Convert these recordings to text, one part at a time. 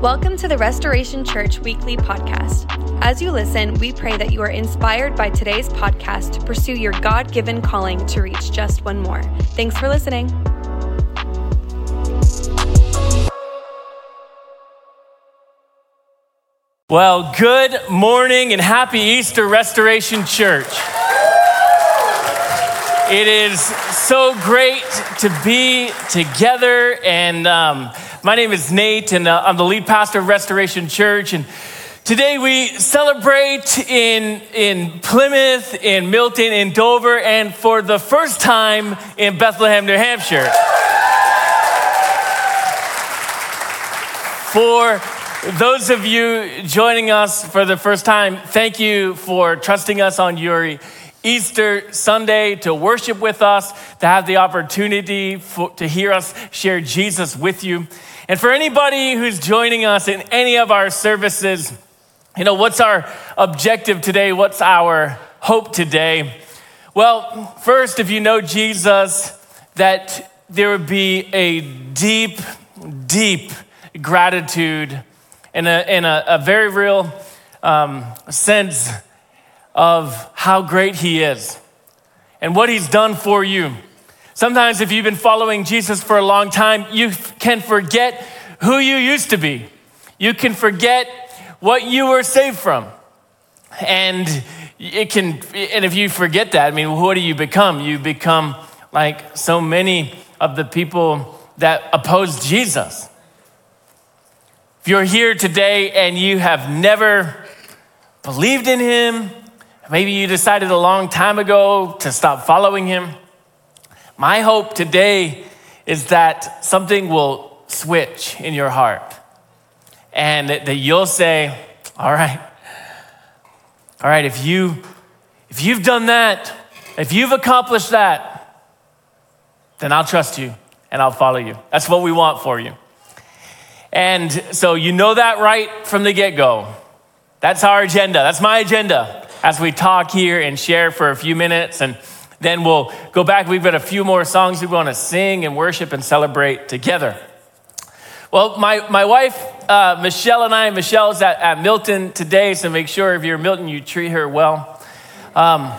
Welcome to the Restoration Church Weekly Podcast. As you listen, we pray that you are inspired by today's podcast to pursue your God given calling to reach just one more. Thanks for listening. Well, good morning and happy Easter, Restoration Church. It is so great to be together and um, my name is Nate, and uh, I'm the lead pastor of Restoration Church. And today we celebrate in, in Plymouth, in Milton, in Dover, and for the first time in Bethlehem, New Hampshire. For those of you joining us for the first time, thank you for trusting us on your Easter Sunday to worship with us, to have the opportunity for, to hear us share Jesus with you. And for anybody who's joining us in any of our services, you know, what's our objective today? What's our hope today? Well, first, if you know Jesus, that there would be a deep, deep gratitude and a, and a, a very real um, sense of how great He is and what He's done for you. Sometimes, if you've been following Jesus for a long time, you can forget who you used to be. You can forget what you were saved from. And it can, and if you forget that, I mean, what do you become? You become like so many of the people that opposed Jesus. If you're here today and you have never believed in him, maybe you decided a long time ago to stop following him, my hope today is that something will switch in your heart and that you'll say, All right, all right, if, you, if you've done that, if you've accomplished that, then I'll trust you and I'll follow you. That's what we want for you. And so you know that right from the get go. That's our agenda. That's my agenda as we talk here and share for a few minutes. And then we'll go back. We've got a few more songs we want to sing and worship and celebrate together. Well, my, my wife, uh, Michelle, and I, Michelle's at, at Milton today, so make sure if you're Milton, you treat her well. Um,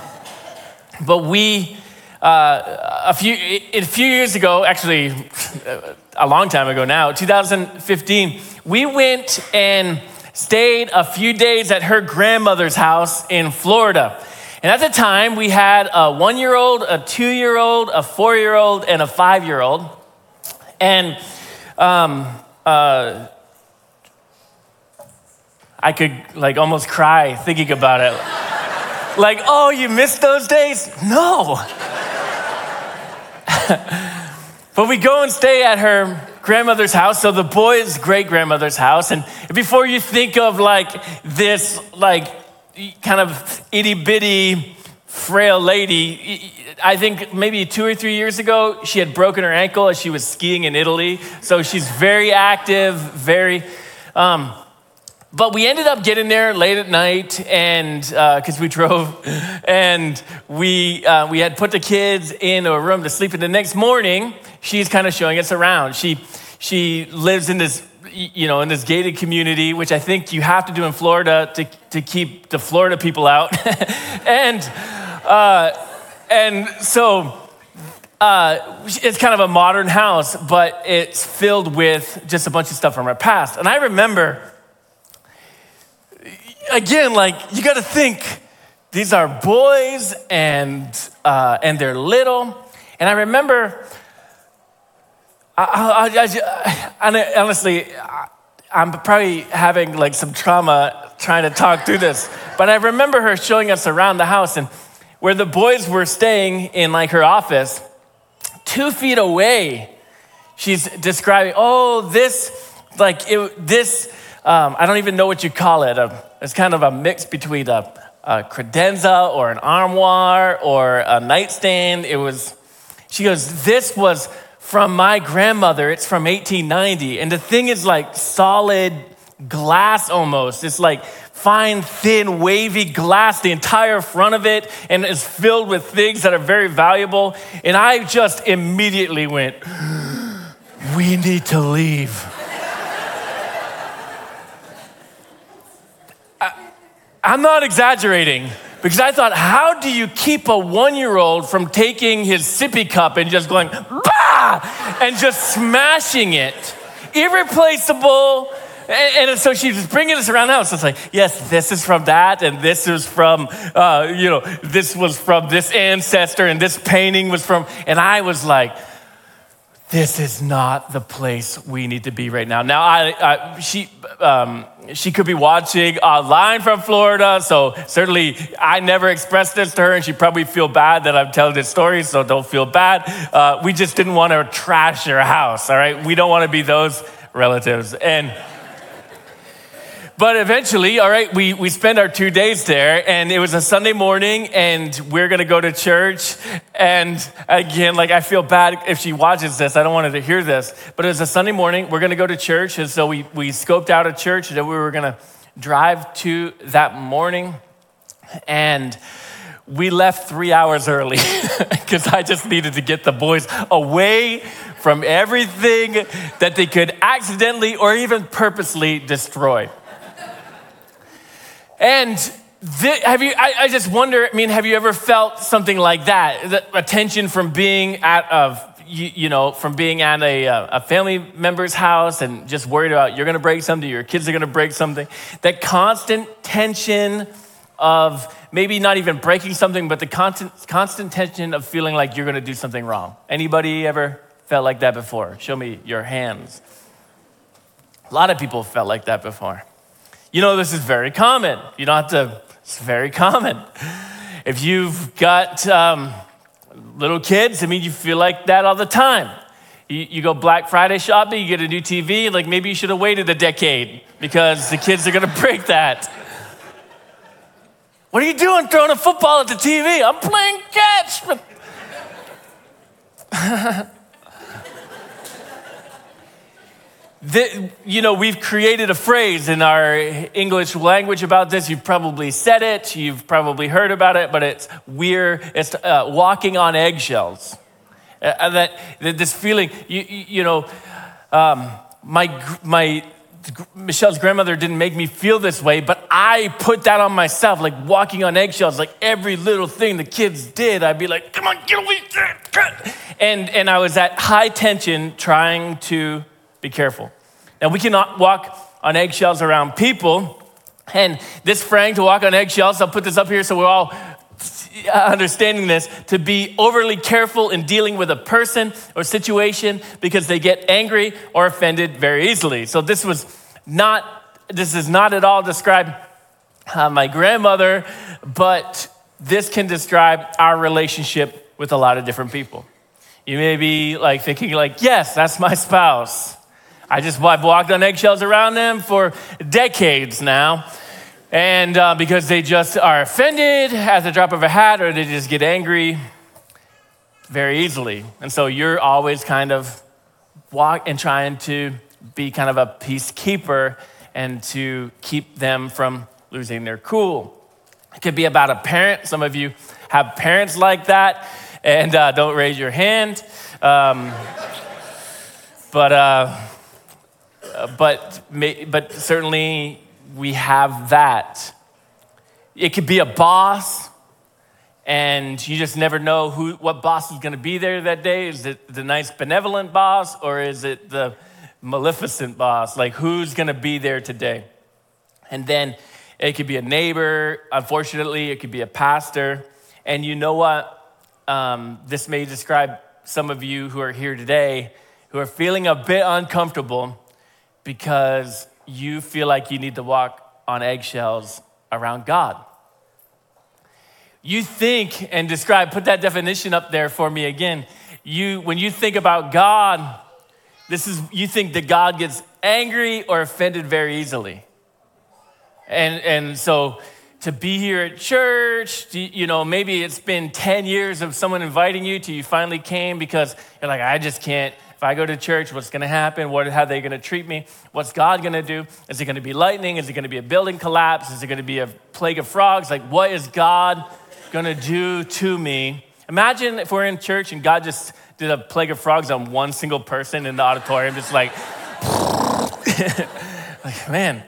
but we, uh, a, few, a few years ago, actually a long time ago now, 2015, we went and stayed a few days at her grandmother's house in Florida. And at the time, we had a one year old, a two year old, a four year old, and a five year old. And um, uh, I could like almost cry thinking about it. like, oh, you missed those days? No. but we go and stay at her grandmother's house, so the boy's great grandmother's house. And before you think of like this, like kind of itty bitty, frail lady. I think maybe two or three years ago, she had broken her ankle as she was skiing in Italy. So she's very active, very. Um, but we ended up getting there late at night, and because uh, we drove, and we uh, we had put the kids in a room to sleep. And the next morning, she's kind of showing us around. She she lives in this you know, in this gated community, which I think you have to do in Florida to, to keep the Florida people out. and, uh, and so uh, it's kind of a modern house, but it's filled with just a bunch of stuff from our past. And I remember, again, like, you got to think these are boys and, uh, and they're little. And I remember I, I, I, honestly, I'm probably having like some trauma trying to talk through this. But I remember her showing us around the house and where the boys were staying in like her office, two feet away, she's describing, oh, this, like it, this, um, I don't even know what you call it. A, it's kind of a mix between a, a credenza or an armoire or a nightstand. It was, she goes, this was from my grandmother. It's from 1890. And the thing is like solid glass almost. It's like fine, thin, wavy glass, the entire front of it, and it's filled with things that are very valuable. And I just immediately went, We need to leave. I'm not exaggerating because I thought, how do you keep a one year old from taking his sippy cup and just going, bah, and just smashing it? Irreplaceable. And, and, so she's bringing us around the house. It's like, yes, this is from that, and this is from, uh, you know, this was from this ancestor, and this painting was from, and I was like, this is not the place we need to be right now. Now, I, I she, um, she could be watching online from Florida, so certainly I never expressed this to her, and she probably feel bad that I'm telling this story, so don't feel bad. Uh, we just didn't want to trash your house, all right? We don't want to be those relatives. And but eventually, all right, we, we spent our two days there, and it was a Sunday morning, and we're gonna go to church. And again, like, I feel bad if she watches this, I don't want her to hear this, but it was a Sunday morning, we're gonna go to church. And so we, we scoped out a church that we were gonna drive to that morning. And we left three hours early because I just needed to get the boys away from everything that they could accidentally or even purposely destroy. And have you, I, I, just wonder, I mean, have you ever felt something like that? The, a tension from being at a, you, you know, from being at a, a family member's house and just worried about you're gonna break something, your kids are gonna break something. That constant tension of maybe not even breaking something, but the constant, constant tension of feeling like you're gonna do something wrong. Anybody ever felt like that before? Show me your hands. A lot of people felt like that before. You know, this is very common. You don't have to, it's very common. If you've got um, little kids, I mean, you feel like that all the time. You, you go Black Friday shopping, you get a new TV, like maybe you should have waited a decade because the kids are gonna break that. What are you doing throwing a football at the TV? I'm playing catch. The, you know, we've created a phrase in our English language about this. You've probably said it, you've probably heard about it, but it's we're it's uh, walking on eggshells. Uh, that, that, this feeling, you, you know, um, my my Michelle's grandmother didn't make me feel this way, but I put that on myself, like walking on eggshells, like every little thing the kids did, I'd be like, come on, get away. And, and I was at high tension trying to be careful. Now, we cannot walk on eggshells around people. And this frame to walk on eggshells, I'll put this up here so we're all understanding this, to be overly careful in dealing with a person or situation because they get angry or offended very easily. So this was not, this is not at all describe uh, my grandmother, but this can describe our relationship with a lot of different people. You may be like thinking like, yes, that's my spouse. I just I've walked on eggshells around them for decades now. And uh, because they just are offended at the drop of a hat or they just get angry very easily. And so you're always kind of walk and trying to be kind of a peacekeeper and to keep them from losing their cool. It could be about a parent. Some of you have parents like that, and uh, don't raise your hand. Um, but uh, but, but certainly we have that. It could be a boss, and you just never know who, what boss is going to be there that day. Is it the nice, benevolent boss, or is it the maleficent boss? Like, who's going to be there today? And then it could be a neighbor, unfortunately, it could be a pastor. And you know what? Um, this may describe some of you who are here today who are feeling a bit uncomfortable because you feel like you need to walk on eggshells around God. You think and describe, put that definition up there for me again. You, when you think about God, this is, you think that God gets angry or offended very easily. And, and so to be here at church, you know, maybe it's been 10 years of someone inviting you till you finally came because you're like, I just can't, if I go to church, what's going to happen? What, how are they going to treat me? What's God going to do? Is it going to be lightning? Is it going to be a building collapse? Is it going to be a plague of frogs? Like, what is God going to do to me? Imagine if we're in church and God just did a plague of frogs on one single person in the auditorium, just like, like man,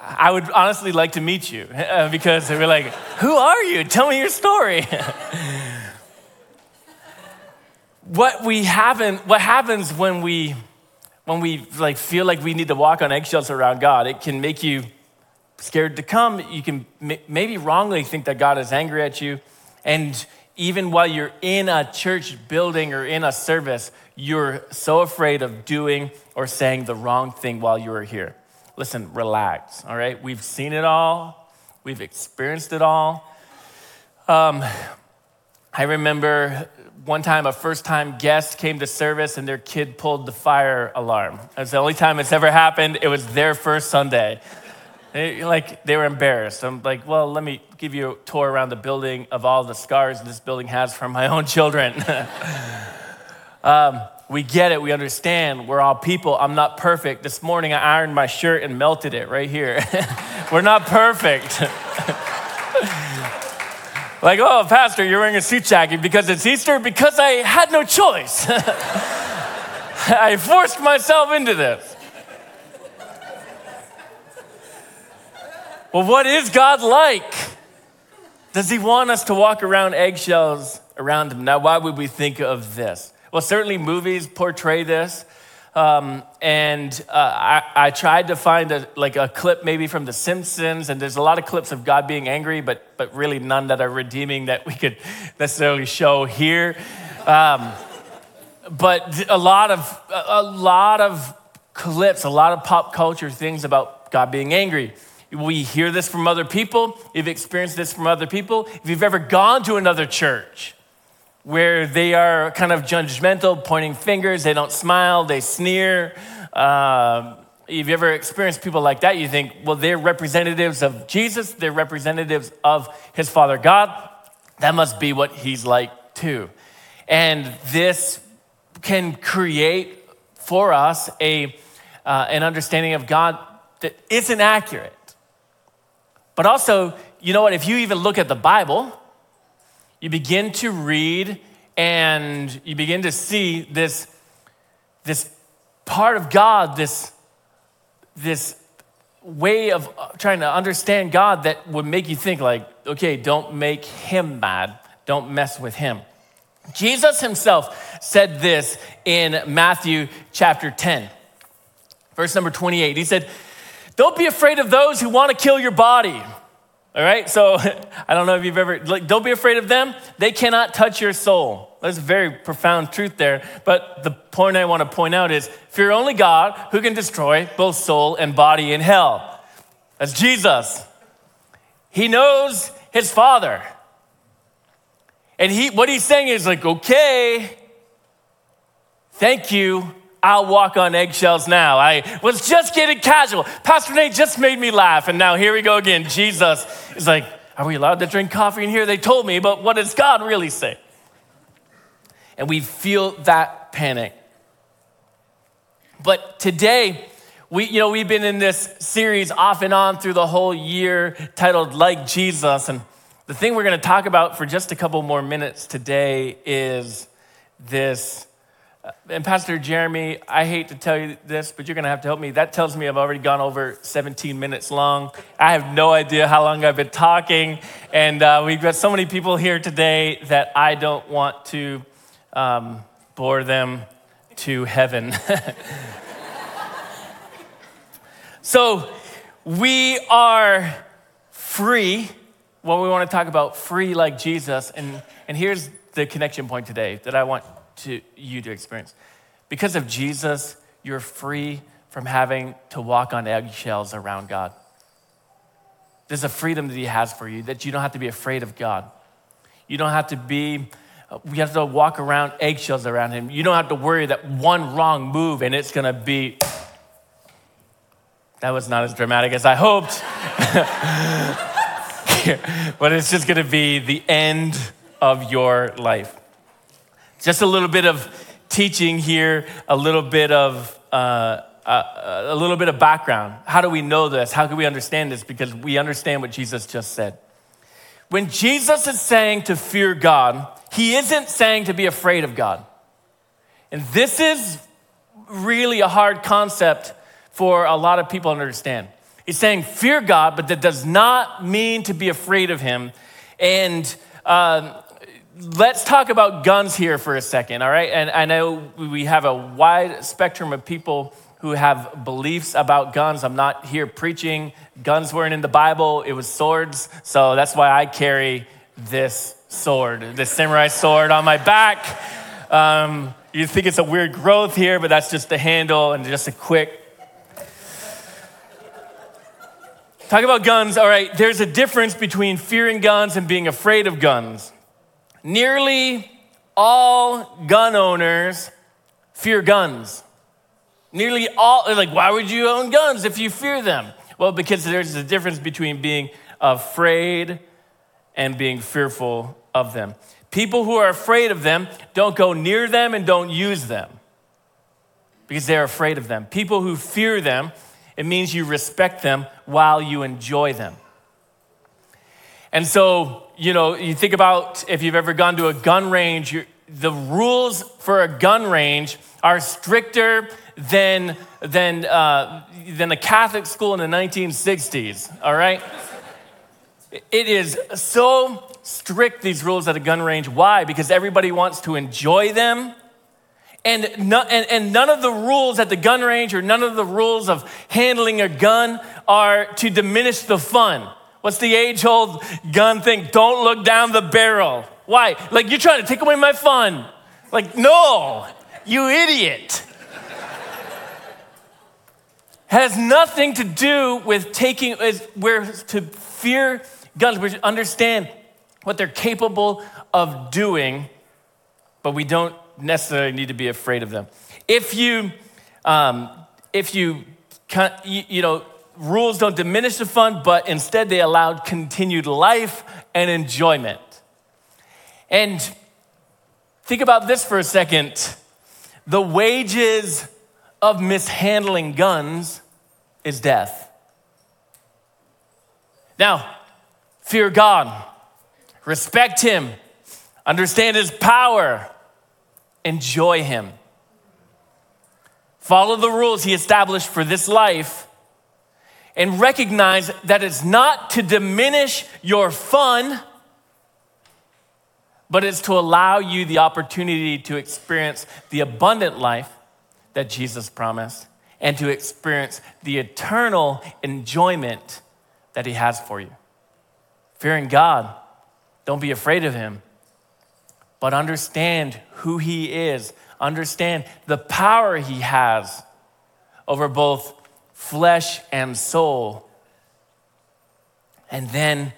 I would honestly like to meet you because they were like, Who are you? Tell me your story. what we haven't, what happens when we, when we like feel like we need to walk on eggshells around God, it can make you scared to come. You can maybe wrongly think that God is angry at you. And even while you're in a church building or in a service, you're so afraid of doing or saying the wrong thing while you are here. Listen, relax, all right? We've seen it all, we've experienced it all. Um, I remember one time a first time guest came to service and their kid pulled the fire alarm. It's the only time it's ever happened. It was their first Sunday. They, like they were embarrassed. I'm like, well, let me give you a tour around the building of all the scars this building has from my own children. um, we get it, we understand. We're all people. I'm not perfect. This morning I ironed my shirt and melted it right here. we're not perfect. like, oh, Pastor, you're wearing a suit jacket because it's Easter? Because I had no choice. I forced myself into this. Well, what is God like? Does he want us to walk around eggshells around him? Now, why would we think of this? Well, certainly movies portray this. Um, and uh, I, I, tried to find a, like a clip maybe from The Simpsons, and there's a lot of clips of God being angry, but, but really none that are redeeming that we could necessarily show here. Um, but a lot of a lot of clips, a lot of pop culture things about God being angry. We hear this from other people. You've experienced this from other people. If you've ever gone to another church, where they are kind of judgmental, pointing fingers, they don't smile, they sneer. Uh, if you ever experienced people like that, you think, well, they're representatives of Jesus, they're representatives of his Father God. That must be what he's like too. And this can create for us a, uh, an understanding of God that isn't accurate. But also, you know what, if you even look at the Bible, you begin to read and you begin to see this, this part of God, this, this way of trying to understand God that would make you think, like, okay, don't make him mad, don't mess with him. Jesus himself said this in Matthew chapter 10, verse number 28. He said, Don't be afraid of those who want to kill your body all right, so I don't know if you've ever, like, don't be afraid of them. They cannot touch your soul. There's a very profound truth there. But the point I want to point out is fear only God who can destroy both soul and body in hell. That's Jesus. He knows his Father. And he, what he's saying is like, okay, thank you I'll walk on eggshells now. I was just getting casual. Pastor Nate just made me laugh, and now here we go again. Jesus is like, Are we allowed to drink coffee in here? They told me, but what does God really say? And we feel that panic. But today, we, you know, we've been in this series off and on through the whole year titled Like Jesus. And the thing we're going to talk about for just a couple more minutes today is this and Pastor Jeremy, I hate to tell you this, but you're going to have to help me. That tells me I've already gone over 17 minutes long. I have no idea how long I've been talking. And uh, we've got so many people here today that I don't want to um, bore them to heaven. so we are free. Well, we want to talk about free like Jesus. And, and here's the connection point today that I want to you to experience. Because of Jesus, you're free from having to walk on eggshells around God. There's a freedom that He has for you that you don't have to be afraid of God. You don't have to be, we have to walk around eggshells around Him. You don't have to worry that one wrong move and it's gonna be, that was not as dramatic as I hoped. but it's just gonna be the end of your life. Just a little bit of teaching here, a little bit of uh, uh, a little bit of background. How do we know this? How can we understand this? Because we understand what Jesus just said. When Jesus is saying to fear God, he isn't saying to be afraid of God. And this is really a hard concept for a lot of people to understand. He's saying, fear God, but that does not mean to be afraid of him. And uh, let's talk about guns here for a second, all right? And I know we have a wide spectrum of people who have beliefs about guns. I'm not here preaching. Guns weren't in the Bible, it was swords. So that's why I carry this sword, this samurai sword on my back. Um, you think it's a weird growth here, but that's just the handle and just a quick Talk about guns. All right, there's a difference between fearing guns and being afraid of guns. Nearly all gun owners fear guns. Nearly all, like, why would you own guns if you fear them? Well, because there's a difference between being afraid and being fearful of them. People who are afraid of them don't go near them and don't use them because they're afraid of them. People who fear them it means you respect them while you enjoy them. And so, you know, you think about if you've ever gone to a gun range, the rules for a gun range are stricter than, than, uh, than a Catholic school in the 1960s, all right? it is so strict, these rules at a gun range. Why? Because everybody wants to enjoy them and, no, and, and none of the rules at the gun range or none of the rules of handling a gun are to diminish the fun. What's the age old gun thing? Don't look down the barrel. Why? Like, you're trying to take away my fun. Like, no, you idiot. Has nothing to do with taking, we're to fear guns, we understand what they're capable of doing, but we don't necessarily need to be afraid of them. If you, um, if you, you know, rules don't diminish the fun, but instead they allow continued life and enjoyment. And think about this for a second. The wages of mishandling guns is death. Now, fear God, respect Him, understand His power, enjoy Him. Follow the rules He established for this life and recognize that it's not to diminish your fun, but it's to allow you the opportunity to experience the abundant life that Jesus promised and to experience the eternal enjoyment that He has for you. Fearing God, don't be afraid of Him but understand who He is, understand the power He has over both flesh and soul, and then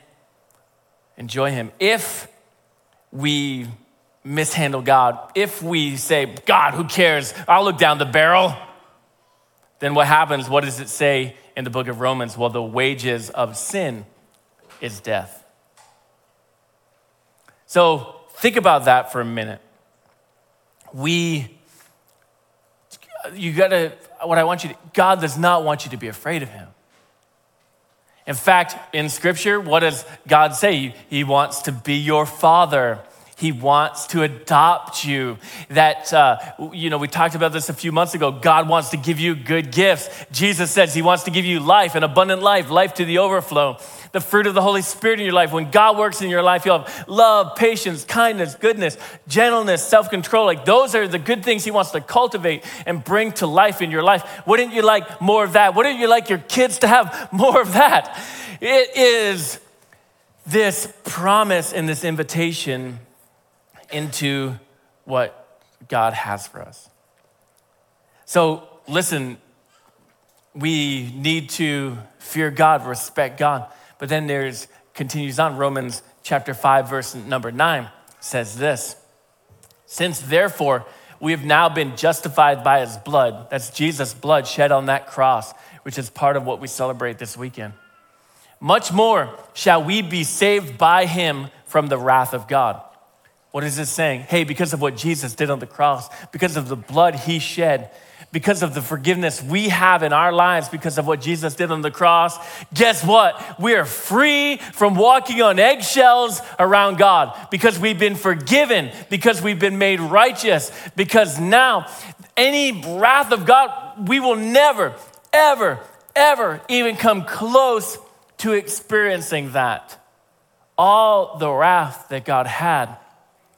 enjoy Him. If we mishandle God, if we say, God, who cares? I'll look down the barrel, then what happens? What does it say in the book of Romans? Well, the wages of sin is death. So, Think about that for a minute. We, you gotta, what I want you to, God does not want you to be afraid of Him. In fact, in Scripture, what does God say? He wants to be your Father. He wants to adopt you. That, uh, you know, we talked about this a few months ago. God wants to give you good gifts. Jesus says He wants to give you life, an abundant life, life to the overflow. The fruit of the Holy Spirit in your life. When God works in your life, you'll have love, patience, kindness, goodness, gentleness, self control. Like those are the good things He wants to cultivate and bring to life in your life. Wouldn't you like more of that? Wouldn't you like your kids to have more of that? It is this promise and this invitation into what God has for us. So, listen, we need to fear God, respect God. But then there's continues on Romans chapter 5 verse number 9 says this. Since therefore we have now been justified by his blood, that's Jesus' blood shed on that cross, which is part of what we celebrate this weekend. Much more shall we be saved by him from the wrath of God. What is it saying? Hey, because of what Jesus did on the cross, because of the blood he shed, because of the forgiveness we have in our lives because of what Jesus did on the cross, guess what? We are free from walking on eggshells around God because we've been forgiven, because we've been made righteous, because now any wrath of God, we will never, ever, ever even come close to experiencing that. All the wrath that God had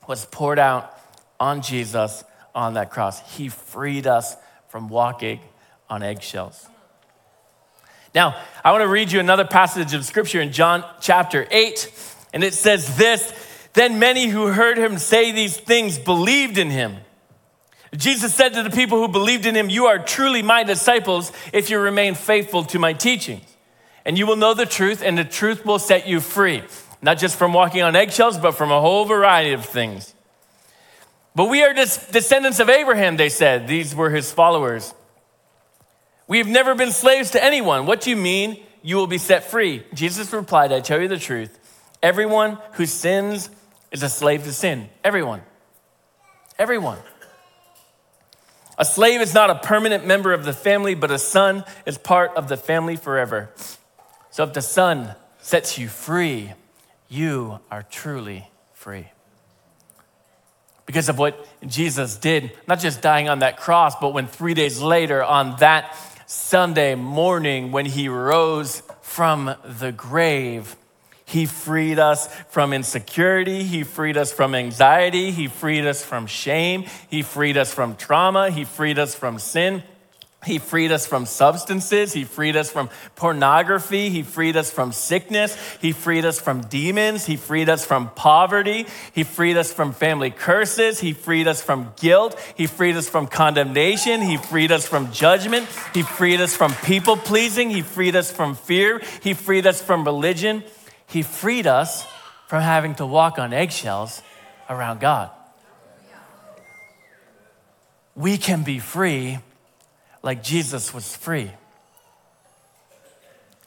was poured out on Jesus on that cross. He freed us from walking on eggshells. Now, I want to read you another passage of scripture in John chapter 8, and it says this Then many who heard him say these things believed in him. Jesus said to the people who believed in him, You are truly my disciples if you remain faithful to my teachings. And you will know the truth, and the truth will set you free, not just from walking on eggshells, but from a whole variety of things. But we are descendants of Abraham, they said. These were his followers. We have never been slaves to anyone. What do you mean you will be set free? Jesus replied, I tell you the truth. Everyone who sins is a slave to sin. Everyone. Everyone. A slave is not a permanent member of the family, but a son is part of the family forever. So if the son sets you free, you are truly free. Because of what Jesus did, not just dying on that cross, but when three days later, on that Sunday morning, when he rose from the grave, he freed us from insecurity. He freed us from anxiety. He freed us from shame. He freed us from trauma. He freed us from sin. He freed us from substances. He freed us from pornography. He freed us from sickness. He freed us from demons. He freed us from poverty. He freed us from family curses. He freed us from guilt. He freed us from condemnation. He freed us from judgment. He freed us from people pleasing. He freed us from fear. He freed us from religion. He freed us from having to walk on eggshells around God. We can be free like Jesus was free.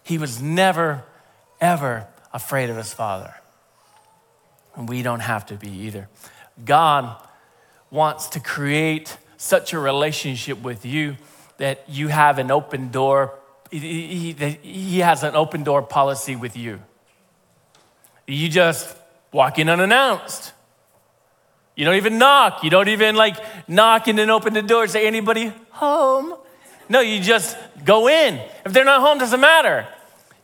He was never, ever afraid of his Father. And we don't have to be either. God wants to create such a relationship with you that you have an open door. He, has an open door policy with you. You just walk in unannounced. You don't even knock. You don't even like knock and then open the door and say, anybody home? No, you just go in. If they're not home, doesn't matter.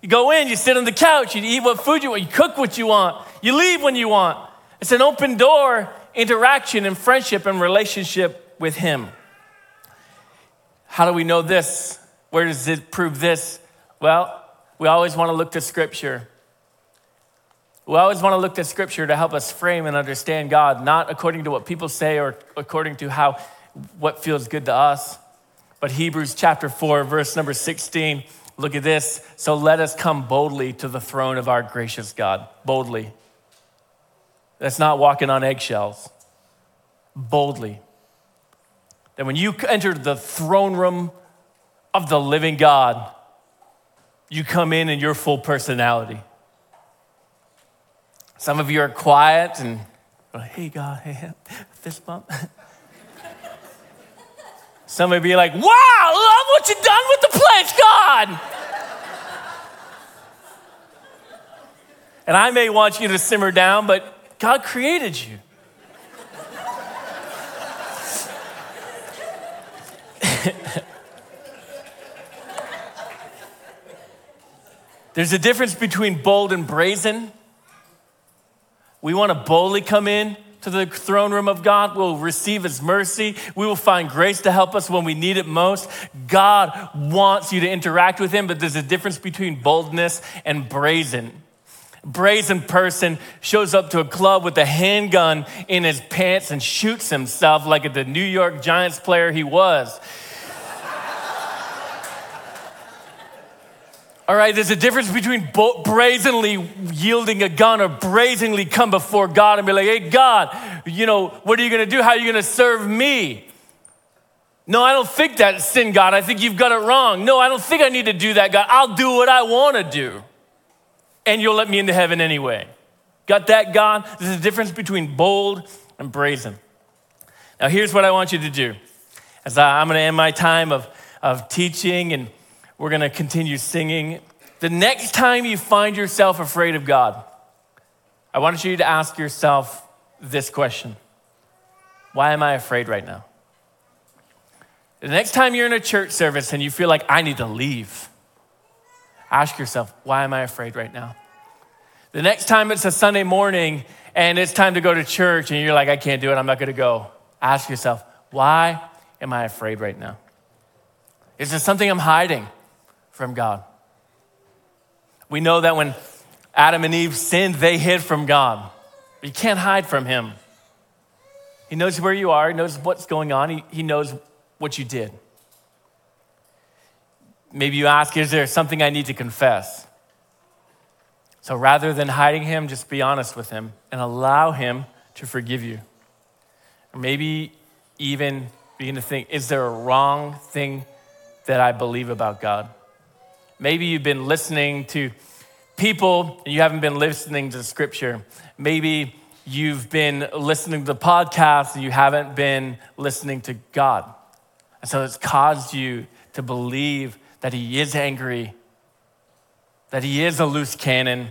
You go in, you sit on the couch, you eat what food you want, you cook what you want, you leave when you want. It's an open door interaction and friendship and relationship with Him. How do we know this? Where does it prove this? Well, we always want to look to Scripture. We always want to look to Scripture to help us frame and understand God, not according to what people say or according to how what feels good to us. But Hebrews chapter 4, verse number 16, look at this. So let us come boldly to the throne of our gracious God. Boldly. That's not walking on eggshells. Boldly. That when you enter the throne room of the living God, you come in in your full personality. Some of you are quiet and, hey, God, hey, fist bump. Some may be like, wow, love what you've done with the place, God. and I may want you to simmer down, but God created you. There's a difference between bold and brazen. We want to boldly come in to the throne room of God. We'll receive His mercy. We will find grace to help us when we need it most. God wants you to interact with Him, but there's a difference between boldness and brazen. Brazen person shows up to a club with a handgun in his pants and shoots himself like the New York Giants player he was. All right, there's a difference between brazenly yielding a gun or brazenly come before God and be like, hey, God, you know, what are you to do? How are you to serve me? No, I don't think that's sin, God. I think you've got it wrong. No, I don't think I need to do that, God. I'll do what I want to do. And you'll let me into heaven anyway. Got that, God? There's a difference between bold and brazen. Now, here's what I want you to do. As I, I'm to end my time of, of teaching and we're going to continue singing. The next time you find yourself afraid of God, I want you to ask yourself this question Why am I afraid right now? The next time you're in a church service and you feel like I need to leave, Ask yourself, why am I afraid right now? The next time it's a Sunday morning and it's time to go to church and you're like, I can't do it, I'm not gonna go. Ask yourself, why am I afraid right now? Is there something I'm hiding from God? We know that when Adam and Eve sinned, they hid from God. You can't hide from Him. He knows where you are, He knows what's going on, He, he knows what you did. Maybe you ask, Is there something I need to confess? So rather than hiding Him, just be honest with Him and allow Him to forgive you. Or maybe even begin to think, Is there a wrong thing that I believe about God? Maybe you've been listening to people and you haven't been listening to scripture. Maybe you've been listening to the podcast and you haven't been listening to God. And so it's caused you to believe that He is angry, that He is a loose cannon.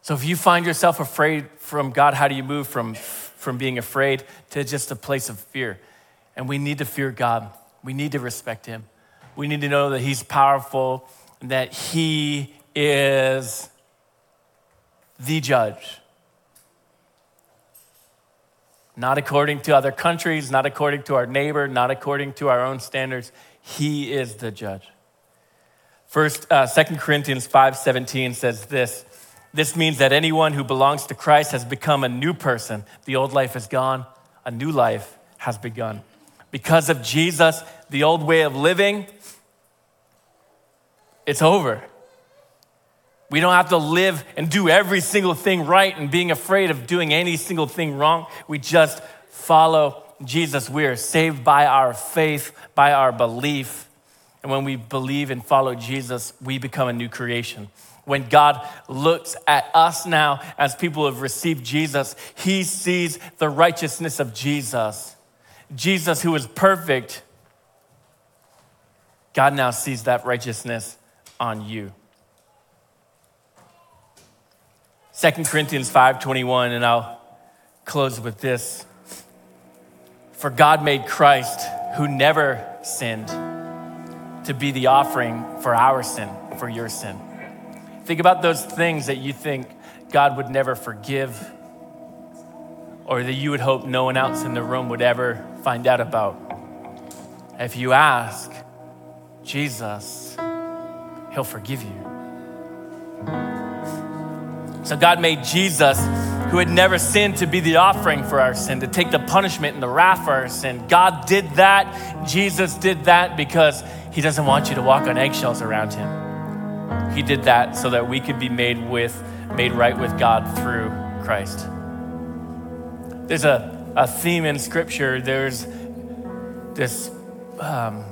So if you find yourself afraid from God, how do you move from, from being afraid to just a place of fear? And we need to fear God, we need to respect Him. We need to know that He's powerful that He is the judge. Not according to other countries, not according to our neighbor, not according to our own standards. He is the judge. First, uh, 2 Corinthians 5:17 says this. This means that anyone who belongs to Christ has become a new person. The old life is gone, a new life has begun. Because of Jesus, the old way of living, it's over. We don't have to live and do every single thing right and being afraid of doing any single thing wrong. We just follow Jesus. We are saved by our faith, by our belief. And when we believe and follow Jesus, we become a new creation. When God looks at us now as people who have received Jesus, he sees the righteousness of Jesus. Jesus, who is perfect, God now sees that righteousness on you. 2 Corinthians 5:21 and I'll close with this. For God made Christ who never sinned to be the offering for our sin, for your sin. Think about those things that you think God would never forgive or that you would hope no one else in the room would ever find out about. If you ask Jesus, He'll forgive you. So God made Jesus, who had never sinned, to be the offering for our sin, to take the punishment and the wrath for our sin. God did that. Jesus did that because He doesn't want you to walk on eggshells around Him. He did that so that we could be made with, made right with God through Christ. There's a, a theme in Scripture. There's this um,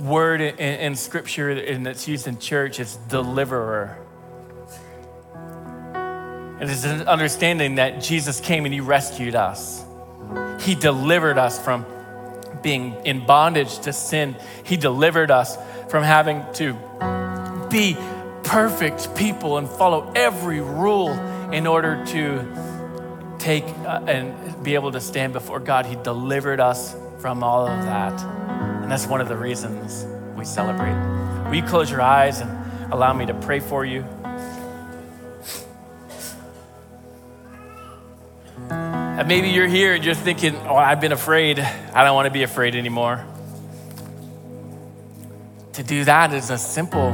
word in, in Scripture and it's used in church. It's deliverer. It is an understanding that Jesus came and He rescued us. He delivered us from being in bondage to sin. He delivered us from having to be perfect people and follow every rule in order to take uh, and be able to stand before God. He delivered us from all of that. And that's one of the reasons we celebrate. Will you close your eyes and allow me to pray for you? And maybe you're here and you're thinking, oh, I've been afraid. I don't want to be afraid anymore. To do that is a simple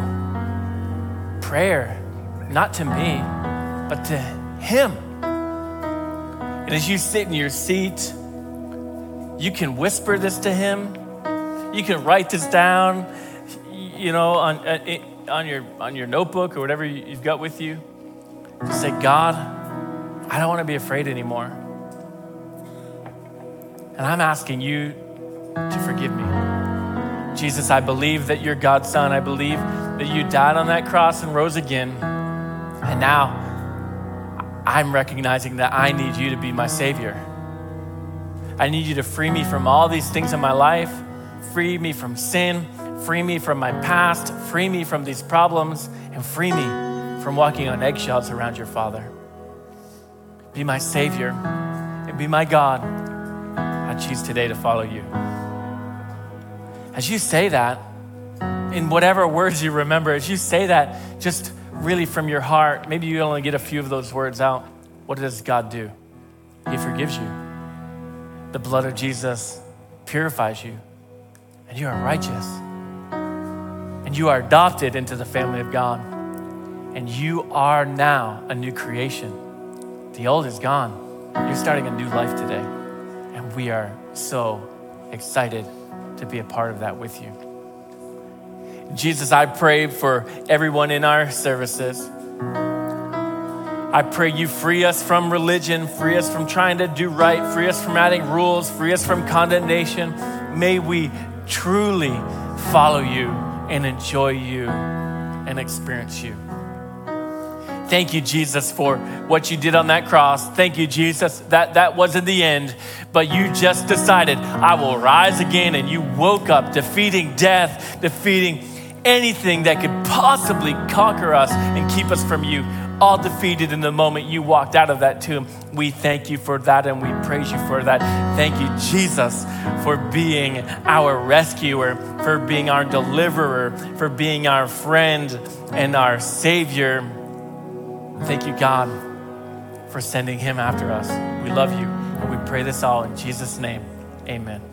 prayer, not to me, but to Him. And as you sit in your seat, you can whisper this to Him. You can write this down, you know, on, uh, on, your, on your notebook or whatever you've got with you. Just say, God, I don't want to be afraid anymore. And I'm asking you to forgive me. Jesus, I believe that you're God's son. I believe that you died on that cross and rose again. And now I'm recognizing that I need you to be my Savior. I need you to free me from all these things in my life, free me from sin, free me from my past, free me from these problems, and free me from walking on eggshells around your Father. Be my Savior and be my God I choose today to follow you. As you say that, in whatever words you remember, as you say that, just really from your heart, maybe you only get a few of those words out. What does God do? He forgives you. The blood of Jesus purifies you, and you are righteous. And you are adopted into the family of God. And you are now a new creation. The old is gone. You're starting a new life today. And we are so excited to be a part of that with you. Jesus, I pray for everyone in our services. I pray you free us from religion, free us from trying to do right, free us from adding rules, free us from condemnation. May we truly follow you and enjoy you and experience you. Thank you, Jesus, for what you did on that cross. Thank you, Jesus. That, that wasn't the end, but you just decided, I will rise again. And you woke up defeating death, defeating anything that could possibly conquer us and keep us from you, all defeated in the moment you walked out of that tomb. We thank you for that and we praise you for that. Thank you, Jesus, for being our rescuer, for being our deliverer, for being our friend and our Savior. Thank you, God, for sending Him after us. We love you and we pray this all in Jesus' name. Amen.